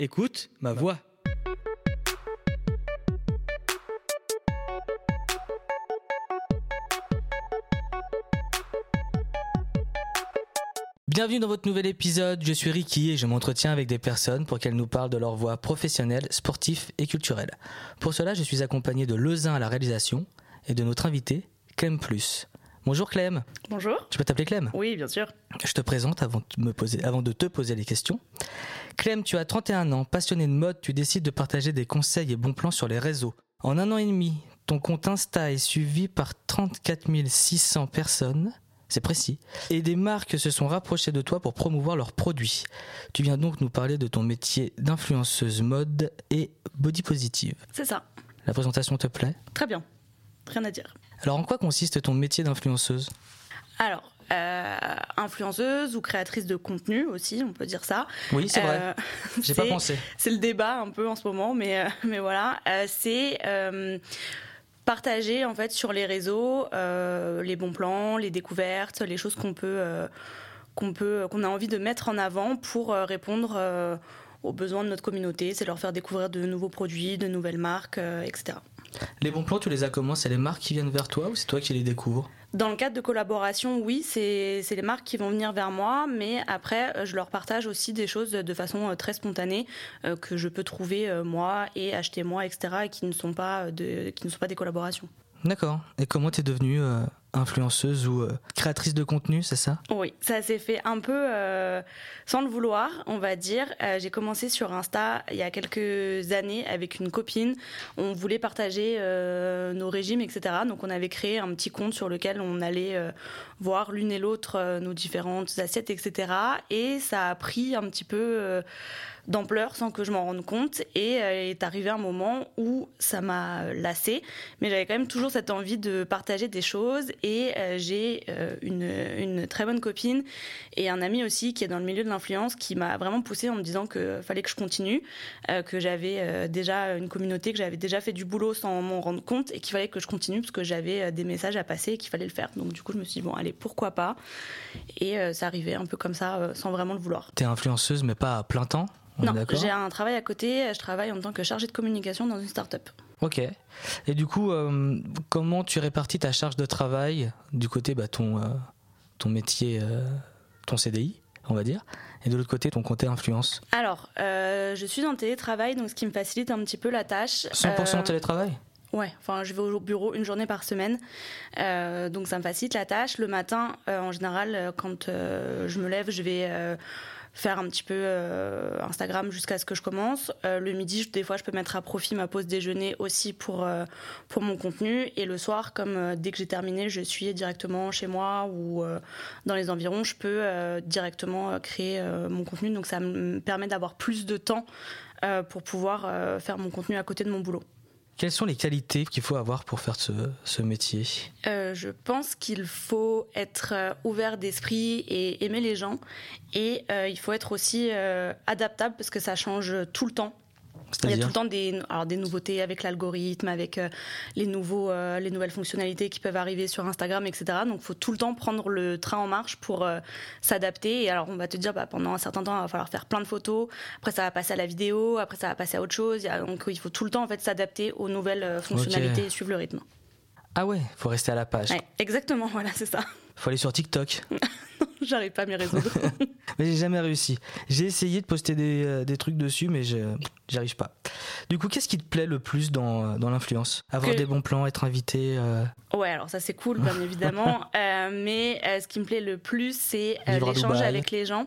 Écoute ma voix. Bienvenue dans votre nouvel épisode, je suis Ricky et je m'entretiens avec des personnes pour qu'elles nous parlent de leur voix professionnelle, sportive et culturelle. Pour cela, je suis accompagné de Lezin à la réalisation et de notre invité, Clem Plus. Bonjour Clem. Bonjour. Je peux t'appeler Clem Oui, bien sûr. Je te présente avant de, me poser, avant de te poser les questions. Clem, tu as 31 ans, passionné de mode, tu décides de partager des conseils et bons plans sur les réseaux. En un an et demi, ton compte Insta est suivi par 34 600 personnes c'est précis. Et des marques se sont rapprochées de toi pour promouvoir leurs produits. Tu viens donc nous parler de ton métier d'influenceuse mode et body positive. C'est ça. La présentation te plaît? Très bien. Rien à dire. Alors en quoi consiste ton métier d'influenceuse? Alors, euh, influenceuse ou créatrice de contenu aussi, on peut dire ça. Oui, c'est vrai. Euh, J'ai pas pensé. C'est le débat un peu en ce moment, mais, euh, mais voilà. c'est partager en fait sur les réseaux les bons plans, les découvertes, les choses qu'on peut qu'on peut qu'on a envie de mettre en avant pour répondre aux besoins de notre communauté, c'est leur faire découvrir de nouveaux produits, de nouvelles marques, etc. Les bons plans, tu les as comment? C'est les marques qui viennent vers toi ou c'est toi qui les découvres? Dans le cadre de collaboration, oui, c'est les marques qui vont venir vers moi, mais après, euh, je leur partage aussi des choses de façon euh, très spontanée euh, que je peux trouver moi et acheter moi, etc., et qui ne sont pas, de, qui ne sont pas des collaborations. D'accord. Et comment tu es devenue influenceuse ou euh, créatrice de contenu, c'est ça? Oui, ça s'est fait un peu euh, sans le vouloir, on va dire. Euh, j'ai commencé sur Insta il y a quelques années avec une copine. On voulait partager nos régimes, etc. Donc on avait créé un petit compte sur lequel on allait voir l'une et l'autre nos différentes assiettes, etc. Et ça a pris un petit peu d'ampleur sans que je m'en rende compte. Et est arrivé un moment où ça m'a lassé, mais j'avais quand même toujours cette envie de partager des choses et euh, j'ai euh, une, une, très bonne copine et un ami aussi qui est dans le milieu de l'influence qui m'a vraiment poussé en me disant qu'il fallait que je continue, euh, que j'avais déjà une communauté, que j'avais déjà fait du boulot sans m'en rendre compte et qu'il fallait que je continue parce que j'avais des messages à passer et qu'il fallait le faire. Donc du coup, je me suis dit, bon, allez, pourquoi pas? Et ça arrivait un peu comme ça, sans vraiment le vouloir. T'es influenceuse, mais pas à plein temps non, j'ai un travail à côté. Je travaille en tant que chargée de communication dans une start-up. Ok. Et du coup, euh, comment tu répartis ta charge de travail du côté bah, ton, euh, ton métier, euh, ton CDI, on va dire, et de l'autre côté ton côté influence? Alors, je suis en télétravail, donc ce qui me facilite un petit peu la tâche. 100% télétravail? Ouais, enfin je vais au bureau une journée par semaine, donc ça me facilite la tâche. Le matin, en général, quand je me lève, je vais faire un petit peu euh, Instagram jusqu'à ce que je commence. Euh, le midi, des fois, je peux mettre à profit ma pause déjeuner aussi pour, euh, pour mon contenu. Et le soir, comme dès que j'ai terminé, je suis directement chez moi ou dans les environs, je peux directement créer mon contenu. Donc ça me permet d'avoir plus de temps pour pouvoir faire mon contenu à côté de mon boulot. Quelles sont les qualités qu'il faut avoir pour faire ce, métier? Euh, Je pense qu'il faut être euh, ouvert d'esprit et aimer les gens. Et euh, il faut être aussi adaptable parce que ça change tout le temps. Il y a tout le temps des, alors des nouveautés avec l'algorithme, avec euh, les, nouveaux, euh, les nouvelles fonctionnalités qui peuvent arriver sur Instagram, etc. Donc, il faut tout le temps prendre le train en marche pour euh, s'adapter. Et alors, on va te dire, bah, pendant un certain temps, il va falloir faire plein de photos. Après, ça va passer à la vidéo. Après, ça va passer à autre chose. donc, il faut tout le temps en fait s'adapter aux nouvelles fonctionnalités et suivre le rythme. Ah ouais, faut rester à la page. exactement, voilà, c'est ça. Faut aller sur TikTok. J'arrive pas à m'y résoudre. mais j'ai jamais réussi. J'ai essayé de poster des, euh, des trucs dessus, mais j'arrive pas. Du coup, qu'est-ce qui te plaît le plus dans, dans l'influence? Avoir des bons plans, être invité euh... Ouais, alors ça c'est cool, bien évidemment. euh, mais euh, ce qui me plaît le plus, c'est euh, l'échange avec les gens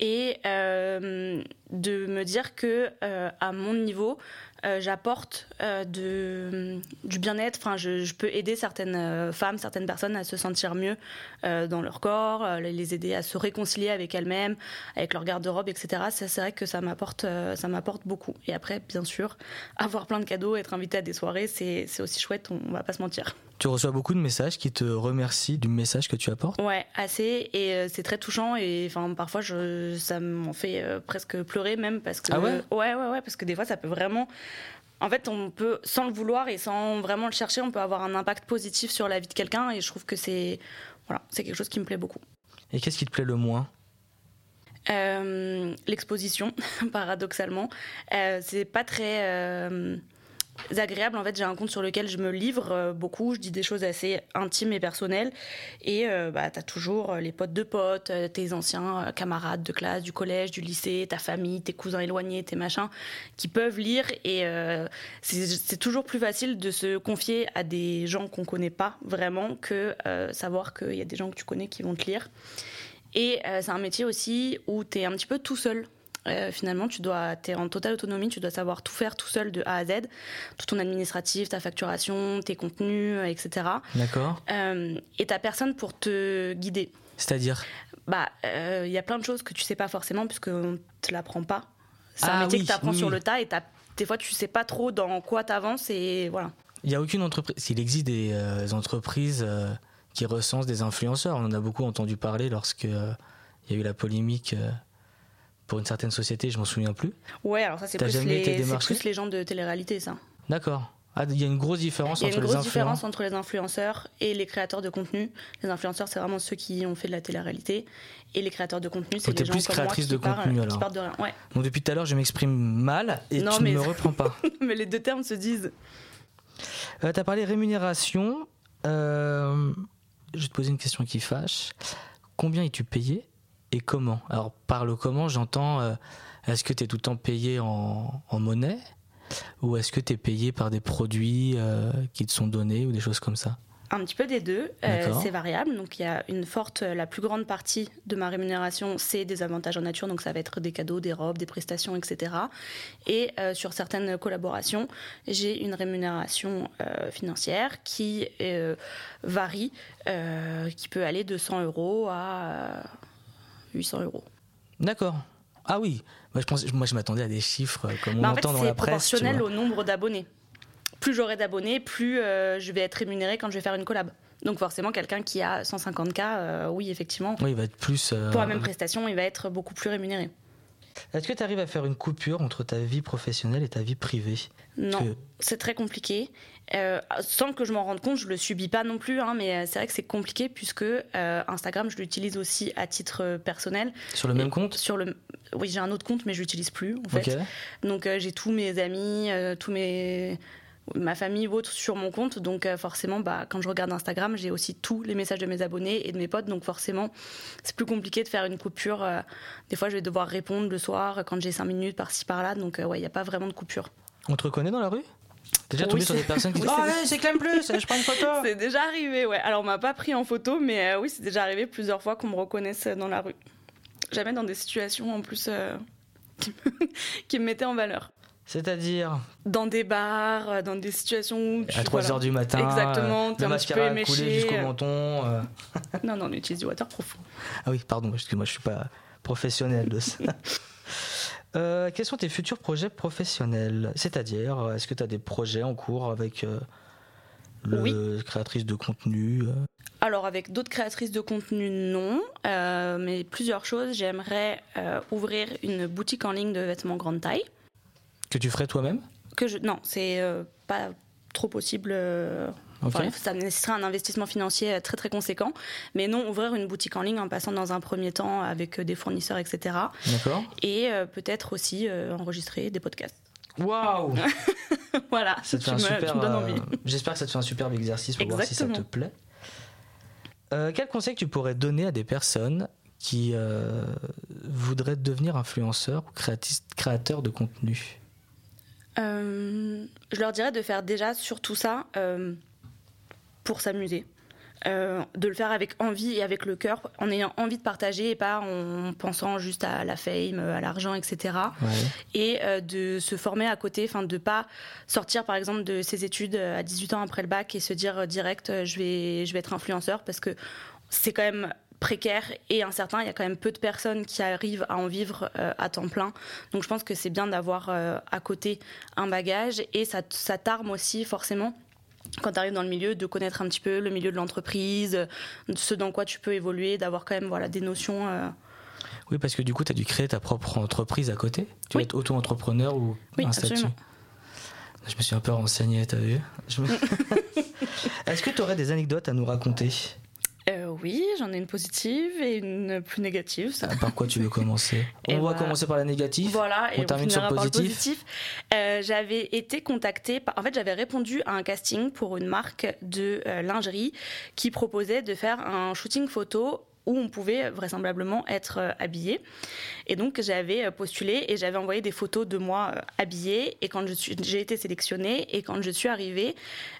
et de me dire que à mon niveau, euh, j'apporte euh, de, du bien-être. Enfin, je, peux aider certaines euh, femmes, certaines personnes à se sentir mieux dans leur corps, les aider à se réconcilier avec elles-mêmes, avec leur garde-robe, etc. C'est vrai que ça m'apporte, ça m'apporte beaucoup. Et après, bien sûr, avoir plein de cadeaux, être invité à des soirées, c'est aussi chouette. On, va pas se mentir. Tu reçois beaucoup de messages qui te remercient du message que tu apportes Ouais, assez. Et c'est très touchant. Et enfin, parfois, je, ça m'en fait presque pleurer même parce que. Ah ouais? Ouais, ouais, ouais. Parce que des fois, ça peut vraiment en fait, on peut, sans le vouloir et sans vraiment le chercher, on peut avoir un impact positif sur la vie de quelqu'un. Et je trouve que c'est voilà, c'est quelque chose qui me plaît beaucoup. Et qu'est-ce qui te plaît le moins? Euh, l'exposition, paradoxalement. Euh, c'est pas très euh, agréable. En fait, j'ai un compte sur lequel je me livre euh, beaucoup. Je dis des choses assez intimes et personnelles. Et euh, bah, t'as toujours les potes de potes, euh, tes anciens euh, camarades de classe, du collège, du lycée, ta famille, tes cousins éloignés, tes machins, qui peuvent lire. Et euh, c'est toujours plus facile de se confier à des gens qu'on connaît pas vraiment que euh, savoir qu'il y a des gens que tu connais qui vont te lire. Et euh, c'est un métier aussi où tu es un petit peu tout seul. Euh, finalement, tu dois, es en totale autonomie, tu dois savoir tout faire tout seul de A à Z, tout ton administratif, ta facturation, tes contenus, euh, etc. D'accord. Euh, et t'as personne pour te guider. C'est-à-dire? Bah, euh, il y a plein de choses que tu sais pas forcément puisqu'on te l'apprend pas. C'est Ah un métier oui, que tu apprends oui, sur le tas et des fois tu sais pas trop dans quoi t'avances et voilà. Il n'y a aucune entreprise. S'il existe des euh, entreprises euh, qui recensent des influenceurs, on en a beaucoup entendu parler lorsque euh, il y a eu la polémique euh, pour une certaine société, je m'en souviens plus. Ouais, alors ça c'est plus, les- plus les gens de télé-réalité ça. D'accord. Ah, il y a une grosse différence Il y a entre une les grosse influenceurs. différence entre les influenceurs et les créateurs de contenu. Les influenceurs, c'est vraiment ceux qui ont fait de la télé-réalité. Et les créateurs de contenu, c'est les gens plus comme moi créatrice qui, de parlent- contenu, qui alors. partent de rien. Ouais. Donc depuis tout à l'heure, je m'exprime mal et Non, tu mais- ne me reprends pas. Mais les deux termes se disent. Euh, tu as parlé rémunération. Euh, je vais te poser une question qui fâche. Combien es-tu payé? Et comment? Alors, par le comment, j'entends euh, est-ce que tu es tout le temps payé en, en monnaie? Ou est-ce que tu es payé par des produits euh, qui te sont donnés ou des choses comme ça? Un petit peu des deux, Euh, c'est variable. Donc il y a une forte, la plus grande partie de ma rémunération, c'est des avantages en nature. Donc ça va être des cadeaux, des robes, des prestations, etc. Et euh, sur certaines collaborations, j'ai une rémunération financière qui varie, qui peut aller de 100 euros à 800 euros. D'accord. Ah oui, moi je, pense, moi, je m'attendais à des chiffres euh, comme on Bah, en fait, entend dans c'est la presse. tu proportionnel au nombre d'abonnés. Plus j'aurai d'abonnés, plus euh, je vais être rémunéré quand je vais faire une collab. Donc forcément, quelqu'un qui a 150K, euh, oui, effectivement, Oui, il va être plus. euh, pour la même prestation, il va être beaucoup plus rémunéré. Est-ce que tu arrives à faire une coupure entre ta vie professionnelle et ta vie privée? Non, Que- c'est très compliqué. Euh, sans que je m'en rende compte, je le subis pas non plus, hein, mais euh, c'est vrai que c'est compliqué puisque euh, Instagram, je l'utilise aussi à titre personnel. Sur le même compte? Sur le, oui, j'ai un autre compte, mais je l'utilise plus en fait. Donc euh, j'ai tous mes amis, tous mes ma famille ou autres sur mon compte. Donc euh, forcément, bah, quand je regarde Instagram, j'ai aussi tous les messages de mes abonnés et de mes potes. Donc forcément, c'est plus compliqué de faire une coupure. euh, des fois, je vais devoir répondre le soir quand j'ai 5 minutes par-ci par-là. Donc euh, ouais, il n'y a pas vraiment de coupure. On te reconnaît dans la rue? T'es déjà Oui, tombé sur des personnes qui disent ouais, c'est Clem Plus, je prends une photo C'est déjà arrivé, ouais. Alors on m'a pas pris en photo, mais euh, oui, c'est déjà arrivé plusieurs fois qu'on me reconnaisse dans la rue. Jamais dans des situations en plus euh, qui, me, qui me mettaient en valeur. C'est-à-dire Dans des bars, euh, dans des situations où tu- à 3h voilà. du matin, Exactement, euh, le un petit peu mascara coulé jusqu'au menton. euh. Non, non, on utilise du waterproof. Ah oui, pardon, excuse-moi, je suis pas professionnel de ça. Euh, quels sont tes futurs projets professionnels? C'est-à-dire, est-ce que tu as des projets en cours avec euh, le Oui. créatrice de contenu Alors avec d'autres créatrices de contenu, non, euh, mais plusieurs choses. J'aimerais euh, ouvrir une boutique en ligne de vêtements grande taille. Que tu ferais toi-même Que je, non, c'est euh, pas trop possible. euh. Enfin, ça nécessiterait un investissement financier euh, très très conséquent. Mais non, ouvrir une boutique en ligne en passant dans un premier temps avec euh, des fournisseurs, etc. D'accord Et euh, peut-être aussi enregistrer des podcasts. Waouh voilà, Ça te tu fait un me, super. tu me donnes envie. J'espère que ça te fait un superbe exercice pour voir si ça te Exactement. plaît. Quel conseil tu pourrais donner à des personnes qui euh, voudraient devenir influenceurs ou créateurs de contenu? Je leur dirais de faire déjà surtout ça euh, pour s'amuser. Euh, de le faire avec envie et avec le cœur, en ayant envie de partager et pas en pensant juste à la fame, à l'argent, etc. Ouais. Et euh, de se former à côté, enfin de pas sortir par exemple de ses études euh, à 18 ans après le bac et se dire euh, direct euh, je vais je vais être influenceur parce que c'est quand même précaire et incertain. Il y a quand même peu de personnes qui arrivent à en vivre euh, à temps plein. Donc je pense que c'est bien d'avoir euh, à côté un bagage et ça, ça t'arme aussi forcément quand tu arrives dans le milieu, de connaître un petit peu le milieu de l'entreprise, ce dans quoi tu peux évoluer, d'avoir quand même voilà, des notions. euh, Oui, parce que du coup, tu as dû créer ta propre entreprise à côté. Tu Oui. vas être auto-entrepreneur ou Oui, un statut absolument. Je me suis un peu renseigné, t'as vu me- Est-ce que tu aurais des anecdotes à nous raconter? Oui, j'en ai une positive et une plus négative. Ça. Par quoi tu veux commencer? On va voilà. commencer par la négative. Voilà, On et on, termine sur finira le par le positif. positif. Euh, j'avais été contactée, par... en fait, j'avais répondu à un casting pour une marque de euh, lingerie qui proposait de faire un shooting photo où on pouvait vraisemblablement être euh, habillé. Et donc j'avais euh, postulé et j'avais envoyé des photos de moi euh, habillée. Et quand j'ai été sélectionnée et quand je suis arrivée,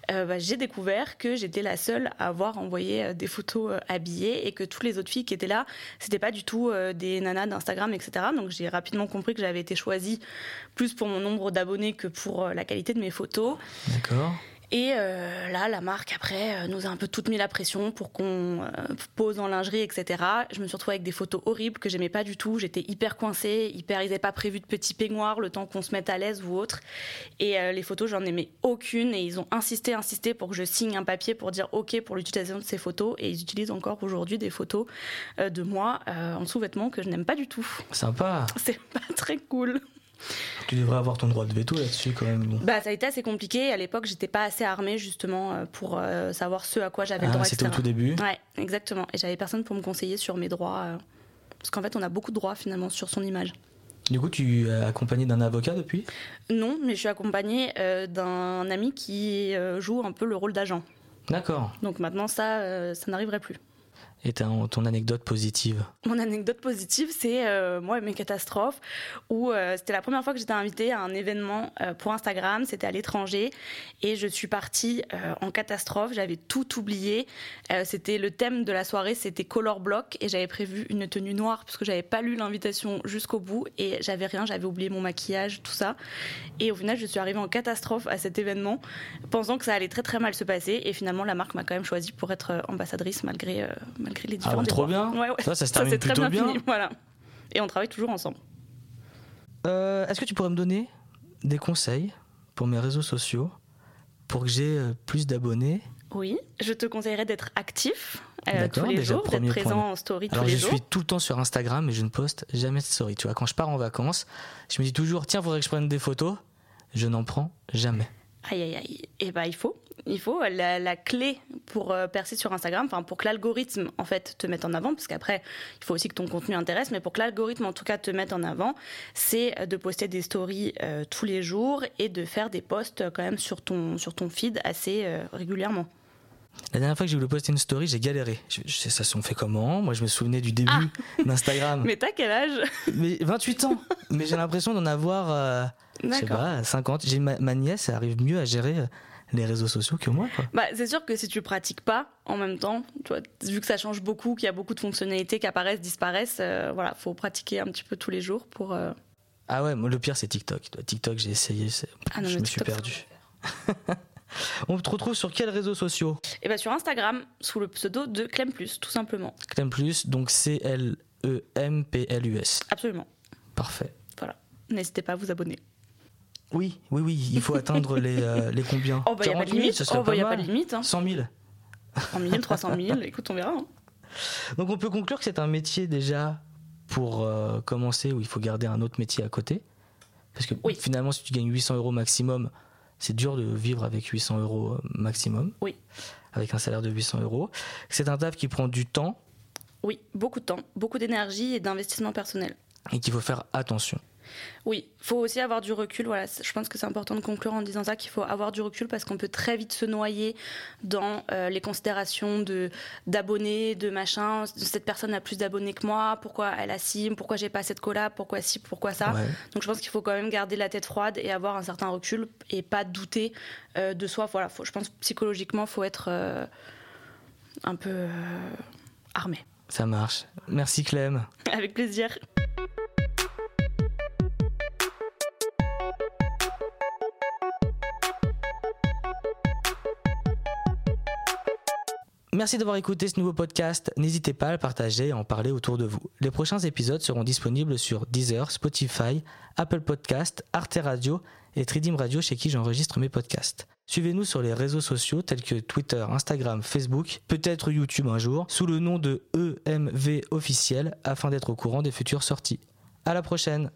bah, j'ai découvert que j'étais la seule à avoir envoyé des photos habillées et que toutes les autres filles qui étaient là, c'était pas du tout des nanas d'Instagram, etc. Donc j'ai rapidement compris que j'avais été choisie plus pour mon nombre d'abonnés que pour la qualité de mes photos. D'accord. Et euh, là, la marque, après, euh, nous a un peu toutes mis la pression pour qu'on euh, pose en lingerie, etc. Je me suis retrouvée avec des photos horribles que j'aimais pas du tout. J'étais hyper coincée, hyper. Ils n'avaient pas prévu de petits peignoirs le temps qu'on se mette à l'aise ou autre. Et euh, les photos, j'en aimais aucune. Et ils ont insisté, insisté pour que je signe un papier pour dire OK pour l'utilisation de ces photos. Et ils utilisent encore aujourd'hui des photos de moi en sous-vêtements que je n'aime pas du tout. Sympa. C'est pas très cool. Tu devrais avoir ton droit de veto là-dessus quand même. Bon. Bah, ça a été assez compliqué. À l'époque, j'étais pas assez armée justement euh, pour euh, savoir ce à quoi j'avais le Ah, droit, c'était au tout début. Ouais, exactement. Et j'avais personne pour me conseiller sur mes droits. euh, parce qu'en fait, on a beaucoup de droits finalement sur son image. Du coup, tu es accompagné d'un avocat depuis? Non, mais je suis accompagnée euh, d'un ami qui joue un peu le rôle d'agent. D'accord. Donc maintenant, ça, ça n'arriverait plus. Et ton anecdote positive. Mon anecdote positive, c'est euh, moi et mes catastrophes, où euh, c'était la première fois que j'étais invitée à un événement euh, pour Instagram, c'était à l'étranger, et je suis partie en catastrophe, j'avais tout oublié. C'était le thème de la soirée, c'était Color Block, et j'avais prévu une tenue noire, parce que j'avais pas lu l'invitation jusqu'au bout, et j'avais rien, j'avais oublié mon maquillage, tout ça. Et au final, je suis arrivée en catastrophe à cet événement, pensant que ça allait très très mal se passer, et finalement, la marque m'a quand même choisie pour être ambassadrice malgré, malgré les Ah différents ouais, trop bien. Ouais, ouais. Ça, ça se Ça termine s'est très plutôt bien, bien. fini, voilà. Et on travaille toujours ensemble. Euh, Est-ce que tu pourrais me donner des conseils pour mes réseaux sociaux pour que j'ai euh, plus d'abonnés? Oui, je te conseillerais d'être actif euh, tous les déjà, jours, d'être présent point. en story Alors tous les je suis tout le temps sur Instagram mais je ne poste jamais de story. Tu vois, quand je pars en vacances, je me dis toujours tiens, faudrait que je prenne des photos. Je n'en prends jamais. Aïe aïe aïe. Et bah il faut, il faut la, la clé pour euh, percer sur Instagram, enfin pour que l'algorithme en fait te mette en avant, parce qu'après il faut aussi que ton contenu intéresse, mais pour que l'algorithme en tout cas te mette en avant, c'est euh, de poster des stories euh, tous les jours et de faire des posts quand même sur ton sur ton feed assez euh, régulièrement. La dernière fois que j'ai voulu poster une story, j'ai galéré. Je, je sais ça se fait comment? Moi, je me souvenais du début d'Instagram. Mais t'as quel âge? Mais 28 ans. mais j'ai l'impression d'en avoir, euh, je sais pas, 50. J'ai ma, ma nièce, elle arrive mieux à gérer les réseaux sociaux que moi. Quoi. Bah, c'est sûr que si tu pratiques pas en même temps, tu vois, vu que ça change beaucoup, qu'il y a beaucoup de fonctionnalités qui apparaissent, disparaissent, euh, voilà, faut pratiquer un petit peu tous les jours pour. euh, Ah ouais, moi, le pire, c'est TikTok. TikTok, j'ai essayé, Ah non, je me suis perdu. On te retrouve sur quels réseaux sociaux? Et bah sur Instagram sous le pseudo de Clem Plus, tout simplement. Clem Plus, donc C-L-E-M-P-L-U-S. Absolument. Parfait. Voilà. N'hésitez pas à vous abonner. Oui, oui, oui, il faut atteindre les, euh, les combien Oh bah y a pas 40 de 000, limite. ce serait Oh bah y a mal. pas de limite. Hein. 100 000. 100 000, 300 000, écoute, on verra. hein. Donc on peut conclure que c'est un métier déjà pour euh, commencer où il faut garder un autre métier à côté. Parce que Oui. finalement, si tu gagnes 800 euros maximum, c'est dur de vivre avec 800 euros euh, maximum. Oui. Avec un salaire de 800 euros. C'est un taf qui prend du temps Oui, beaucoup de temps, beaucoup d'énergie et d'investissement personnel. et qu'il faut faire attention. Oui, faut aussi avoir du recul. Voilà, je pense que c'est important de conclure en disant ça qu'il faut avoir du recul parce qu'on peut très vite se noyer dans euh, les considérations de d'abonnés, de machin. Cette personne a plus d'abonnés que moi. Pourquoi elle a ci Pourquoi j'ai pas cette collab Pourquoi ci Pourquoi ça Ouais. Donc je pense qu'il faut quand même garder la tête froide et avoir un certain recul et pas douter euh, de soi. Voilà, faut, je pense psychologiquement faut être euh, un peu armé. Ça marche. Merci Clem. Avec plaisir. Merci d'avoir écouté ce nouveau podcast. N'hésitez pas à le partager et en parler autour de vous. Les prochains épisodes seront disponibles sur Deezer, Spotify, Apple Podcast, Arte Radio et Tridim Radio chez qui j'enregistre mes podcasts. Suivez-nous sur les réseaux sociaux tels que Twitter, Instagram, Facebook, peut-être YouTube un jour, sous le nom de EMV officiel afin d'être au courant des futures sorties. À la prochaine!